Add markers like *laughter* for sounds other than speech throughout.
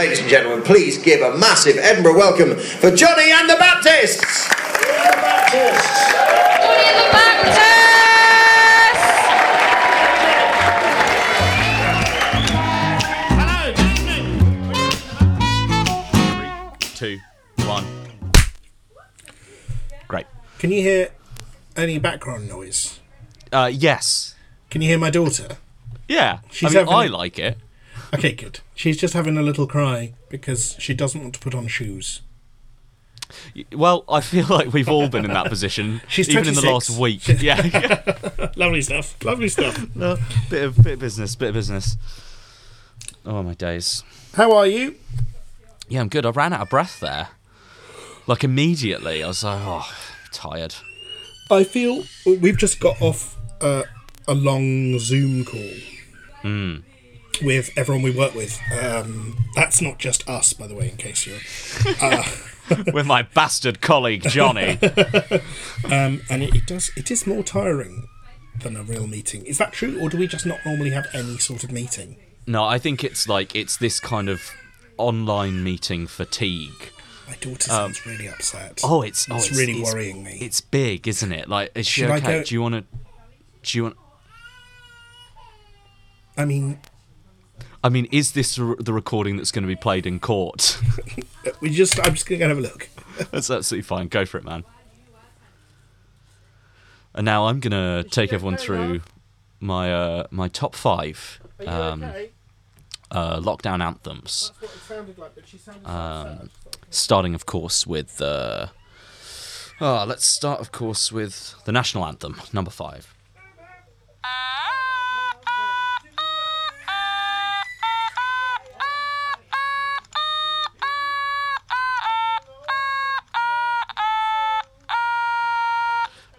Ladies and gentlemen, please give a massive Edinburgh welcome for Jonny and the Baptists! Jonny Two, one. Great. Can you hear any background noise? Uh, yes. Can you hear my daughter? Yeah. She's I mean, having- I like it. Okay, good. She's just having a little cry because she doesn't want to put on shoes. Well, I feel like we've all been in that position, *laughs* She's even in the last week. Yeah. *laughs* Lovely stuff. Lovely stuff. *laughs* no, bit of bit of business, bit of business. Oh my days. How are you? Yeah, I'm good. I ran out of breath there. Like immediately, I was like, oh, tired. I feel we've just got off uh, a long Zoom call with everyone we work with. Um, that's not just us, by the way, in case you're. *laughs* With my bastard colleague Johnny. *laughs* Um, and it, it does. It is more tiring than a real meeting. Is that true, or do we just not normally have any sort of meeting? no, I think it's like it's this kind of online meeting fatigue. My daughter sounds really upset. Oh, it's oh, it's, really worrying me. It's big, isn't it? Like, is she Should okay? Do you want to? Do you want? I mean, I mean, is this the recording that's going to be played in court? *laughs* we just. I'm just gonna have a look. *laughs* that's absolutely fine. Go for it, man. And now I'm gonna take everyone through my uh, my top five um, uh, lockdown anthems. what it sounded like, but she sounded Um, starting, of course, with uh, oh, let's start, of course, with the national anthem, number five.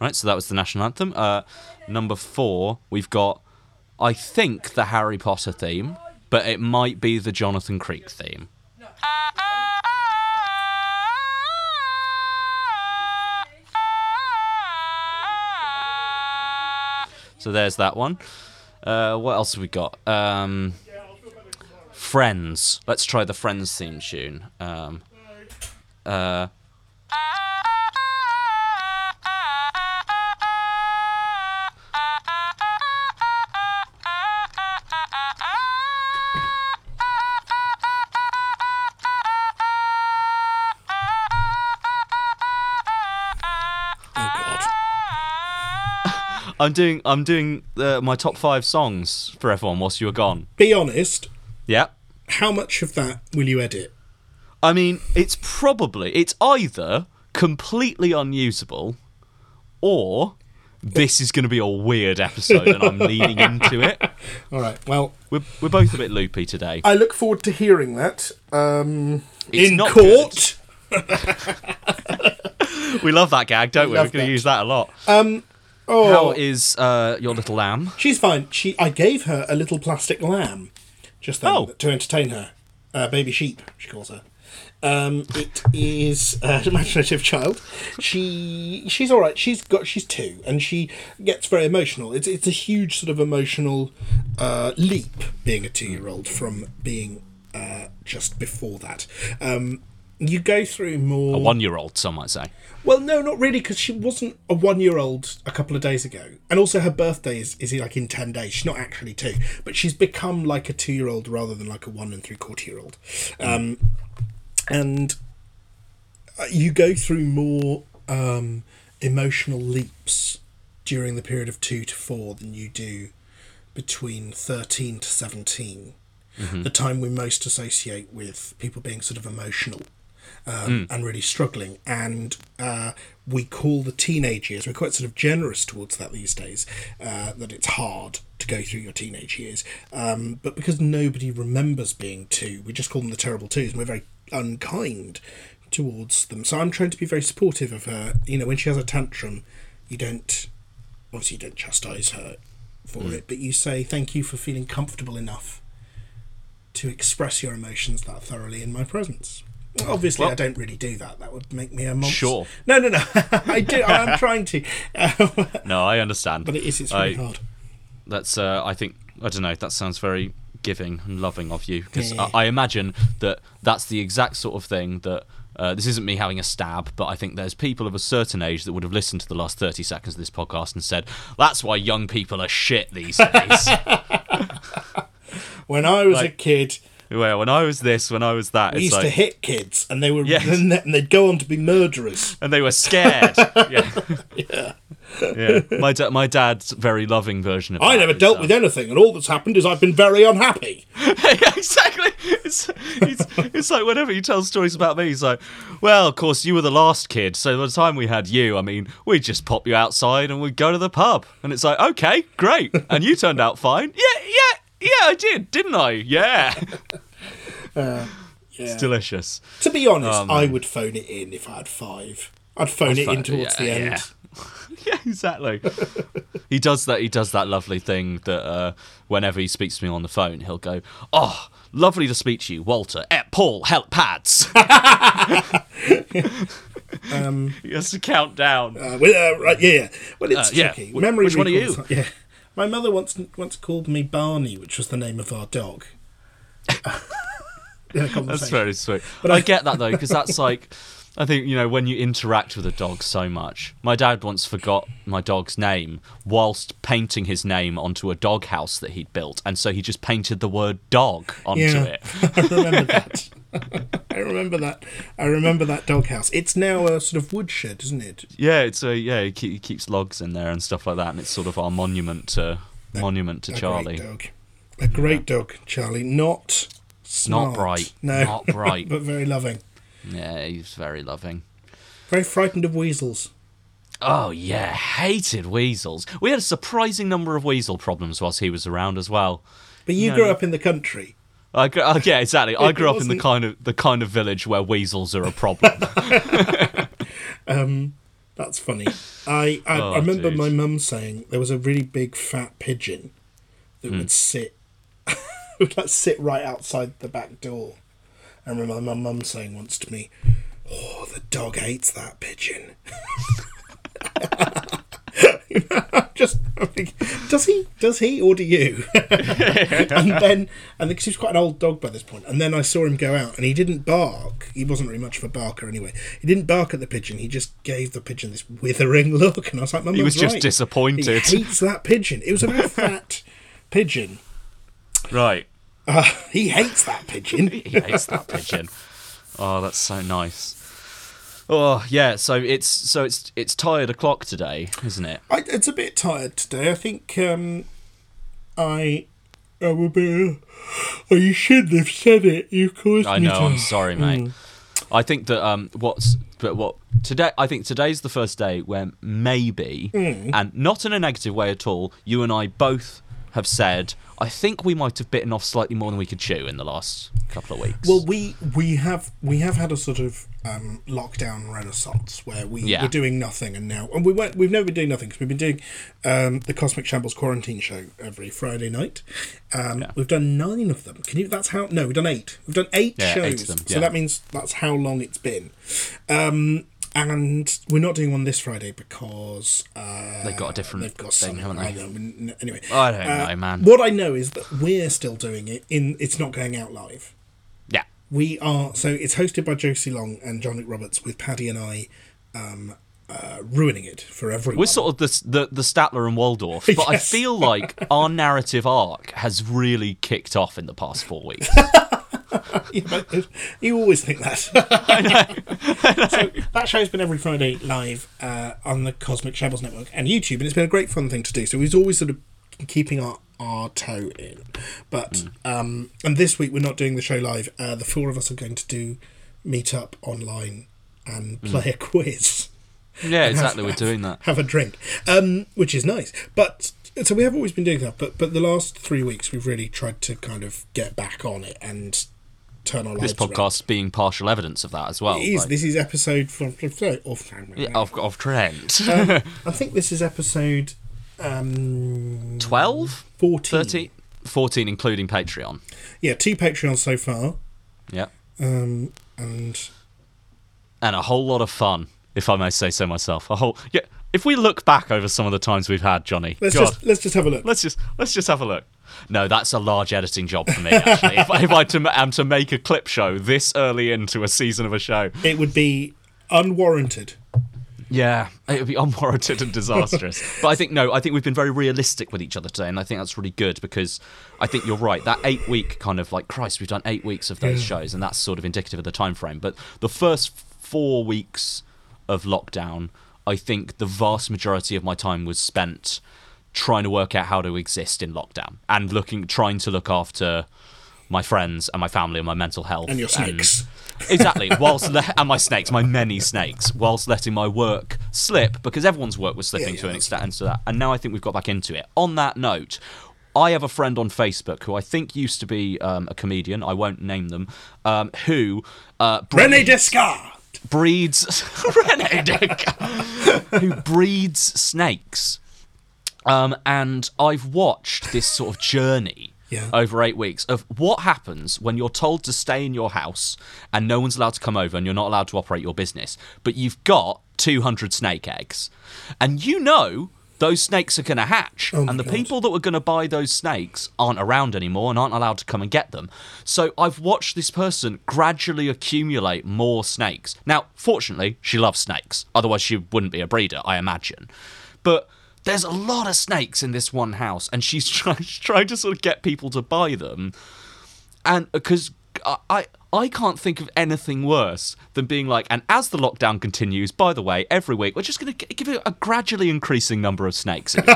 Right, so that was the national anthem. Uh, number four, we've got, I think, the Harry Potter theme, but it might be the Jonathan Creek theme. So there's that one. Uh, what else have we got? Um, Friends. Let's try the Friends theme tune. Um, uh, I'm doing I'm doing uh, my top five songs for everyone whilst you were gone. Be honest. Yeah. How much of that will you edit? I mean, it's probably it's either completely unusable or this is going to be a weird episode and I'm leaning *laughs* into it. All right. Well, We're, we're both a bit loopy today. I look forward to hearing that. Um, in court. *laughs* We love that gag, don't we? We're going to use that a lot. Oh, How is uh, your little lamb? she's fine. She, I gave her a little plastic lamb just then Oh. to entertain her. Uh, baby sheep, she calls her. Um, it is an *laughs* imaginative child. She she's all right. She's got she's two, and she gets very emotional. It's it's a huge sort of emotional uh, leap being a two year old from being uh, just before that. Um, you go through more A one-year-old, some might say. Well, no, not really, because she wasn't a one-year-old a couple of days ago, and also her birthday is is like in ten days. She's not actually two, but she's become like a two-year-old rather than like a one and three-quarter-year-old. Um, and uh, you go through more um, emotional leaps during the period of two to four than you do between thirteen to 17 The time we most associate with people being sort of emotional um, and really struggling. And uh, we call the teenage years, we're quite sort of generous towards that these days, uh, that it's hard to go through your teenage years. Um, but because nobody remembers being two, we just call them the terrible twos, and we're very unkind towards them. So I'm trying to be very supportive of her. You know, when she has a tantrum, you don't, obviously, you don't chastise her for it, but you say, thank you for feeling comfortable enough to express your emotions that thoroughly in my presence. Obviously, Well- I don't really do that. That would make me a monster. Sure. No, no, no. *laughs* I do. I'm *laughs* trying to, *laughs* No, I understand. but it is. It's really I- hard. That's. Uh, I think. I don't know. That sounds very giving and loving of you because Yeah. I, I imagine that that's the exact sort of thing that. Uh, this isn't me having a stab, but I think there's people of a certain age that would have listened to the last 30 seconds of this podcast and said, that's why young people are shit these days. When I was a kid, well, when I was this, when I was that, we used like, to hit kids, and they were Yes. and they'd go on to be murderers. *laughs* and they were scared. *laughs* yeah. yeah. My, da- my dad's very loving version of it. I never dealt with anything, and all that's happened is I've been very unhappy. *laughs* yeah, exactly. It's, it's, it's like whenever he tells stories about me, he's like, well, of course, you were the last kid. So by the time we had you, I mean, we'd just pop you outside and we'd go to the pub. And it's like, okay, great. And you turned out fine. Yeah, yeah, yeah, I did, didn't I? Yeah. Yeah. It's delicious. To be honest, man. I would phone it in if I had five. I'd phone it phone- in towards yeah, the end. yeah. *laughs* Yeah, exactly. he does that. He does that lovely thing that uh, whenever he speaks to me on the phone, he'll go, "Oh, lovely to speak to you, Walter. Eh, Paul, help pads." *laughs* he has to count down. Uh, well, uh, right, yeah, yeah. Well, it's Uh, yeah. tricky. Wh- Memory which one are you? Yeah. My mother once once called me Barney, which was the name of our dog. *laughs* *laughs* In a That's very sweet. But I, I- get that though, because that's like, I think you know when you interact with a dog so much. My dad once forgot my dog's name whilst painting his name onto a dog house that he'd built, and so he just painted the word "dog" onto Yeah, it. *laughs* I remember that. *laughs* I remember that. I remember that doghouse. It's now a sort of woodshed, isn't it? Yeah, it's a yeah. He, keep, he keeps logs in there and stuff like that, and it's sort of our monument to monument to A Charlie. great dog. A great dog, Charlie. Not smart. Not bright. No. Not bright. *laughs* but very loving. Yeah, he's very loving. Very frightened of weasels. Oh yeah, hated weasels. We had a surprising number of weasel problems whilst he was around as well. But you No, grew you- up in the country. I gr- uh, yeah, exactly. I grew up in the kind of the kind of village where weasels are a problem. *laughs* *laughs* That's funny. I I, Oh, I remember dude. my mum saying there was a really big fat pigeon that Hmm. would sit would *laughs* like sit right outside the back door. I remember my mum saying once to me, "Oh, the dog hates that pigeon." *laughs* Just does he? Does he or do you? *laughs* and then and because he was quite an old dog by this point, and then I saw him go out, and he didn't bark. He wasn't very much of a barker anyway. He didn't bark at the pigeon. He just gave the pigeon this withering look, and I was like, "Mum, He was just right. disappointed. He hates that pigeon. It was a very fat pigeon. right. Uh, he hates that pigeon. *laughs* He hates that pigeon. Oh, that's so nice. Oh yeah, so it's so it's it's tired o'clock today, isn't it? I, it's a bit tired today. I think um, I. I'm a bit. Oh, you shouldn't have said it. You caused I me I know. to. I'm sorry, mate. I think that um, what's but what today? I think today's the first day where maybe, and not in a negative way at all. You and I both have said I think we might have bitten off slightly more than we could chew in the last couple of weeks. Well, we we have we have had a sort of um, lockdown renaissance where we Yeah. were doing nothing, and now and we weren't, we've never been doing nothing because we've been doing um, the Cosmic Shambles quarantine show every Friday night. Um, We've done nine of them. Can you? That's how. No, we've done eight. We've done eight Yeah, shows. eight of them, So that means that's how long it's been. Um, and we're not doing one this Friday because uh, They've got a different they've got thing, haven't they? I don't know. Anyway, I don't uh, know, man. What I know is that we're still doing it. In it's not going out live. yeah, We are so it's hosted by Josie Long and John Luke Roberts with Paddy and I um, uh, ruining it for everyone. we're sort of the the, the Statler and Waldorf, but I *laughs* feel like our narrative arc has really kicked off in the past four weeks. *laughs* *laughs* Yeah, but you always think that. *laughs* *laughs* so that show's been every Friday live uh, on the Cosmic Shambles Network and YouTube, and it's been a great fun thing to do. So we've always sort of keeping our our toe in. But um, and this week we're not doing the show live. Uh, the four of us are going to do meet up online and play a quiz. yeah, exactly. We're doing that. have a drink, um, which is nice. But so we have always been doing that. But but the last three weeks we've really tried to kind of get back on it and turn our This lives around. podcast being partial evidence of that as well. It is. like- This is episode from of yeah, of, of Trent. I *laughs* think this is episode um, 12? 14. 13? 14, including Patreon. Yeah, two Patreons so far, Yeah. um, and and a whole lot of fun, if I may say so myself. A whole yeah, if we look back over some of the times we've had, Jonny, Let's God, just let's just have a look. let's just let's just have a look. No, that's a large editing job for me. Actually, if, if I to, am to make a clip show this early into a season of a show, It would be unwarranted. yeah, it would be unwarranted and disastrous. *laughs* but I think no, I think we've been very realistic with each other today, and I think that's really good because I think you're right. That eight week kind of like Christ, we've done eight weeks of those shows, and that's sort of indicative of the time frame. But the first four weeks of lockdown, I think the vast majority of my time was spent trying to work out how to exist in lockdown and looking, trying to look after my friends and my family and my mental health And your snakes. exactly. *laughs* Whilst le- and my snakes, my many snakes, whilst letting my work slip because everyone's work was slipping Yeah, to yeah, an that's extent. And so that, and now I think we've got back into it. On that note. I have a friend on Facebook who I think used to be um, a comedian. I won't name them. Um, who uh, Rene breeds- Descartes. Breeds *laughs* Rene who breeds snakes. Um, and I've watched this sort of journey Yeah. over eight weeks of what happens when you're told to stay in your house and no one's allowed to come over and you're not allowed to operate your business, but you've got 200 snake eggs. And you know those snakes are going to hatch. Oh and the God. people that were going to buy those snakes aren't around anymore and aren't allowed to come and get them. So I've watched this person gradually accumulate more snakes. Now, fortunately, she loves snakes. Otherwise, she wouldn't be a breeder, I imagine. But there's a lot of snakes in this one house, and she's *laughs* trying, trying to sort of get people to buy them. And uh, because uh, I, I I can't think of anything worse than being like, and as the lockdown continues, by the way, every week we're just going to give you a gradually increasing number of snakes. your- *laughs*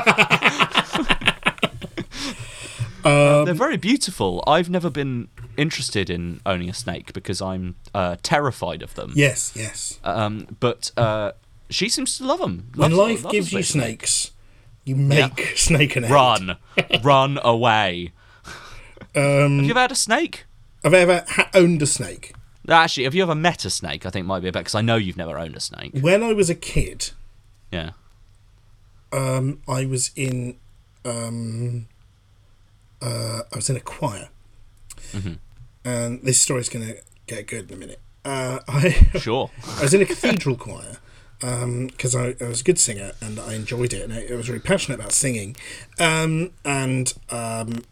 They're very beautiful. I've never been interested in owning a snake because I'm uh, terrified of them. Yes, yes. Um, but uh, she seems to love them. when Loves- life loves gives you snakes, you make *laughs* snake and run, run away. Um, Have you ever had a snake? Have I ever ha- owned a snake? Actually, have you ever met a snake? I think might be a bit because I know you've never owned a snake. When I was a kid, Yeah. um, I was in, um, uh, I was in a choir, Mm-hmm. and this story's going to get good in a minute. Uh, I, *laughs* Sure. I was in a cathedral choir because I, I was a good singer and I enjoyed it and I, I was really passionate about singing. Um, and um,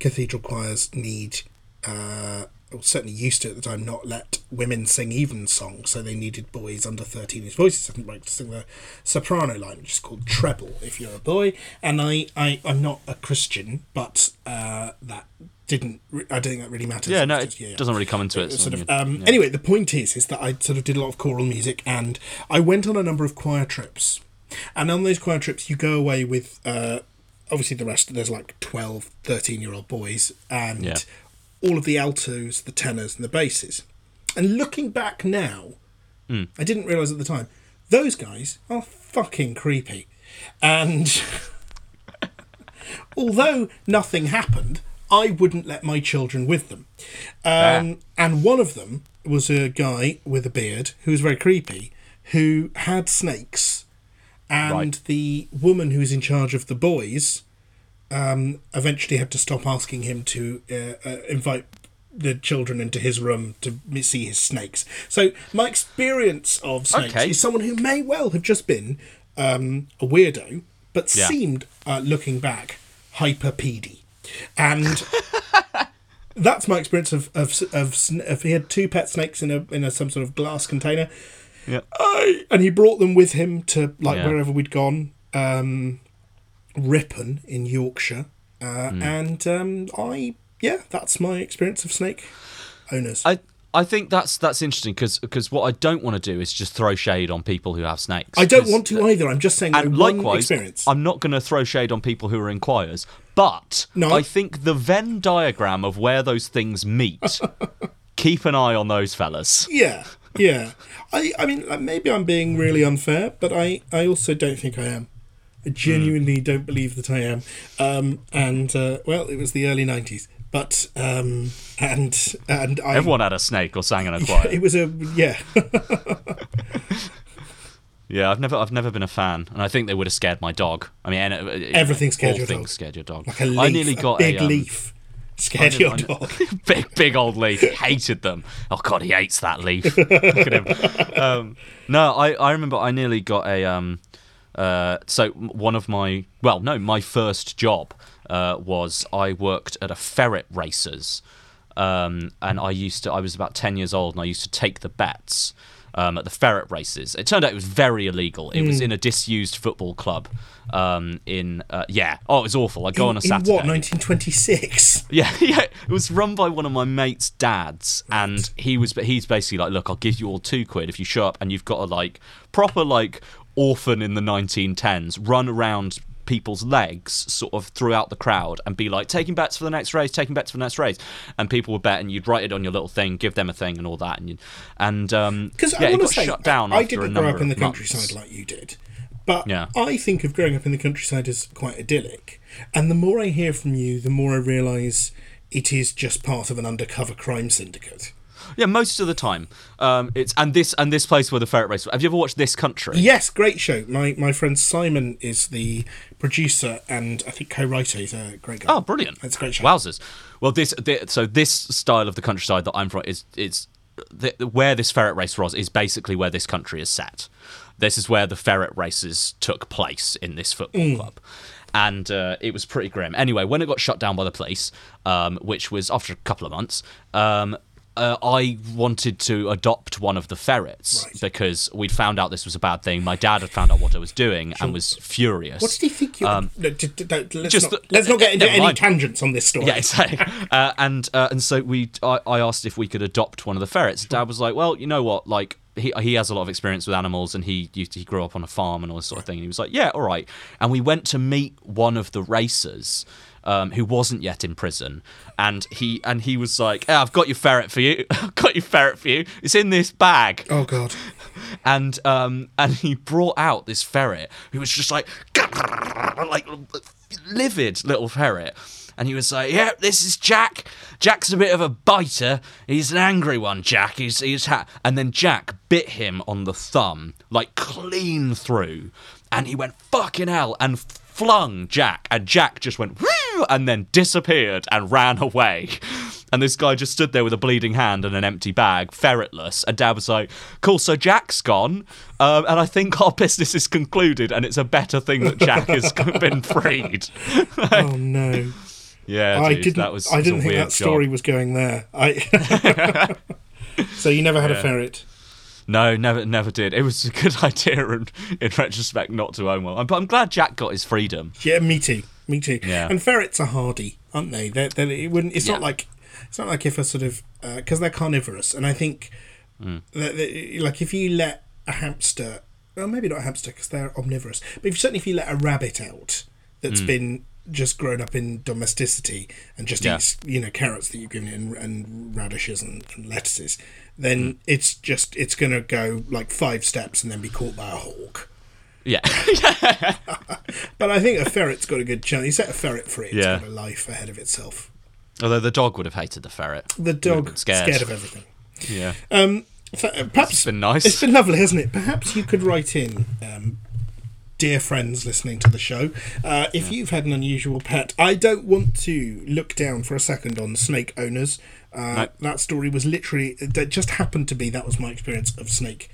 cathedral choirs need, uh, or certainly used to at the time, not let women sing even songs. So they needed boys under 13 whose voices hadn't broke to sing the soprano line, which is called treble if you're a boy. And I, I, I'm not a Christian, but uh, that didn't, I don't think that really matters. Yeah, no, it just- yeah, yeah doesn't really come into it. sort of um, yeah. anyway the point is is that i sort of did a lot of choral music and i went on a number of choir trips and on those choir trips you go away with uh, obviously the rest there's like 12 13 year old boys and Yeah. All of the altos the tenors and the basses and looking back now Hmm. i didn't realize at the time those guys are fucking creepy and *laughs* although nothing happened, I wouldn't let my children with them. Um, And one of them was a guy with a beard who was very creepy, who had snakes. And Right. the woman who was in charge of the boys um, eventually had to stop asking him to uh, uh, invite the children into his room to see his snakes. So my experience of snakes Okay. is someone who may well have just been um, a weirdo, but Yeah. seemed, uh, looking back, hyper pedy. And *laughs* that's my experience of of of, of he had two pet snakes in a in a some sort of glass container. Yeah. I, and he brought them with him to like Yeah. wherever we'd gone, um, Ripon in Yorkshire, uh, Hmm. and um, I yeah, that's my experience of snake owners. I I think that's that's interesting because because what I don't want to do is just throw shade on people who have snakes. I don't want to either. I'm just saying And likewise, experience. I'm not going to throw shade on people who are in choirs, but No. I think the Venn diagram of where those things meet. *laughs* keep an eye on those fellas. Yeah, yeah. I, I mean, maybe I'm being really unfair, but I, I also don't think I am. I genuinely don't believe that I am. Um, and uh, well, it was the early '90s, but um, and and I. Everyone had a snake or sang in a *laughs* choir. It was a yeah. *laughs* Yeah, I've never, I've never been a fan, and I think they would have scared my dog. I mean, uh, Everything scared your dog. scared your dog. like a leaf, I nearly a got big a um, leaf. Scared your dog. *laughs* big, big old leaf. Hated them. Oh god, he hates that leaf. Look at him. Um, no, I, I remember I nearly got a um, Uh, so one of my well, no, my first job uh, was I worked at a ferret racers, um, and I used to. I was about ten years old, and I used to take the bets. Um, at the ferret races, it turned out it was very illegal. It Hmm. was in a disused football club. Um, in uh, yeah, oh, it was awful. I go on a in Saturday. what *laughs* 1926? Yeah, *laughs* yeah. It was run by one of my mates' dads, and he was But he's basically like, look, I'll give you all two quid if you show up, and you've got to like proper like orphan in the 1910s run around people's legs sort of throughout the crowd and be like taking bets for the next race taking bets for the next race and people would bet and you'd write it on your little thing give them a thing and all that and you, and um Because yeah, I want to say, shut down I, I after a didn't grow up in the of months. countryside like you did, but Yeah. I think of growing up in the countryside as quite idyllic. And the more I hear from you, the more I realise it is just part of an undercover crime syndicate. Yeah most of the time um it's and this and this place where the ferret race have you ever watched this country Yes, great show. My my friend Simon is the producer and I think co-writer. He's a great guy. Oh, brilliant! That's a great show. Wowzers! Well, this, thi- so this style of the countryside that I'm from is it's the, where this ferret race was is basically where this country is set. This is where the ferret races took place in this football Mm. club. And uh, it was pretty grim. Anyway, when it got shut down by the police, um, which was after a couple of months, um, uh, I wanted to adopt one of the ferrets Right. because we'd found out this was a bad thing. My dad had found out what I was doing and was furious. What did he think you? no, d- d- don't- let's, Um, just not, let's not get into any mind. tangents on this story. Yeah, *laughs* exactly. uh, and uh, and so we, I, I asked if we could adopt one of the ferrets. Dad was like, "Well, you know what? Like he he has a lot of experience with animals, and he used he grew up on a farm and all this sort of thing." And he was like, "Yeah, all right." And we went to meet one of the racers. Um, who wasn't yet in prison, and he and he was like, "Hey, "I've got your ferret for you. *laughs* I've got your ferret for you. It's in this bag." Oh God. *laughs* and um and he brought out this ferret who was just like *laughs* like livid little ferret and he was like yeah this is jack jack's a bit of a biter he's an angry one jack he's he's ha-. and then jack bit him on the thumb like clean through and he went fucking hell and flung jack and jack just went "Whew," and then disappeared and ran away and this guy just stood there with a bleeding hand and an empty bag, ferretless. And Dad was like, "Cool, so Jack's gone, um, and I think our *laughs* business is concluded, and it's a better thing that Jack has *laughs* been freed." *laughs* Oh no. Yeah, I dude, didn't. that was I didn't think that story job. was going there. I. *laughs* *laughs* so you never had a ferret. No, never, never did. It was a good *laughs* idea, in, in retrospect, not to own one. But I'm glad Jack got his freedom. Yeah, me too. Me too. Yeah. And ferrets are hardy, aren't they? They're, they're, it wouldn't. It's Yeah. not like. It's not like if a sort of because they're carnivorous, and I think Hmm. that, that- like if you let a hamster, well, maybe not a hamster because they're omnivorous, but if, certainly if you let a rabbit out that's Hmm. been just grown up in domesticity and just Yeah. eats you know carrots that you've given it and, and radishes and, and lettuces, then Hmm. it's just it's gonna go like five steps and then be caught by a hawk. Yeah, *laughs* *laughs* But I think a ferret's got a good chance. You set a ferret free, it's Yeah. got a life ahead of itself. although the dog would have hated the ferret. The dog scared. scared. of everything. Yeah, So, uh, perhaps It's been nice. It's been lovely, hasn't it? Perhaps you could write in, um, dear friends listening to the show, uh, if you've had an unusual pet. I don't want to look down for a second on snake owners. Uh, No. That story was literally that just happened to be that was my experience of snake.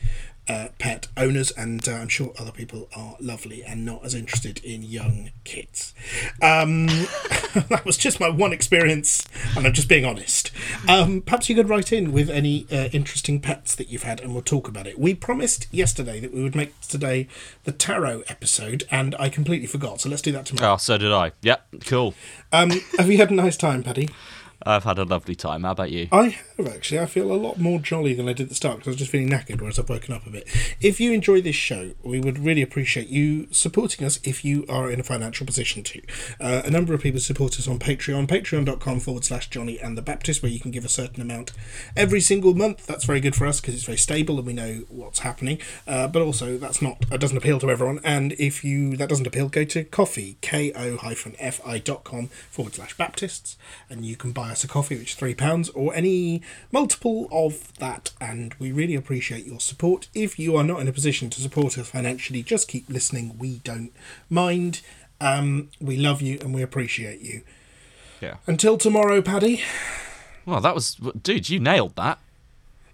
Uh, pet owners, and uh, I'm sure other people are lovely and not as interested in young kids. Um, *laughs* that was just my one experience, and I'm just being honest. Um, perhaps you could write in with any uh, interesting pets that you've had, and we'll talk about it. We promised yesterday that we would make today the tarot episode, and I completely forgot. So let's do that tomorrow. oh, so did I. Yep, cool. Um, have you had a nice time, Paddy? I've had a lovely time. How about you? I have actually. I feel a lot more jolly than I did at the start because I was just feeling knackered, whereas I've woken up a bit. If you enjoy this show, we would really appreciate you supporting us if you are in a financial position to. Uh, a number of people support us on Patreon, patreon.com forward slash Jonny and the Baptist, where you can give a certain amount every single month. That's very good for us because it's very stable and we know what's happening. Uh, but also, that's not uh, doesn't appeal to everyone. And if you that doesn't appeal, go to coffee, ko-fi.com forward slash Baptists, and you can buy us a coffee, which is £3, or any multiple of that. And we really appreciate your support. If you are not in a position to support us financially, just keep listening. We don't mind. Um, we love you and we appreciate you. Yeah. Until tomorrow, Paddy. Well, that was, dude. You nailed that.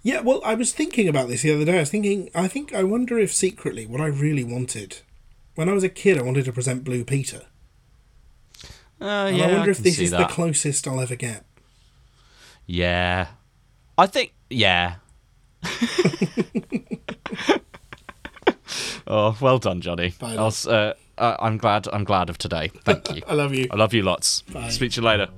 Yeah, well, I was thinking about this the other day. I was thinking, I think, I wonder if secretly what I really wanted when I was a kid, I wanted to present Blue Peter. Uh, And yeah, I wonder if this is that. the closest I'll ever get. Yeah. I think, yeah. *laughs* oh, well done, Jonny. Bye, uh, uh, I'm glad. I'm glad of today. Thank you. *laughs* I love you. I love you lots. Bye. Speak to you later.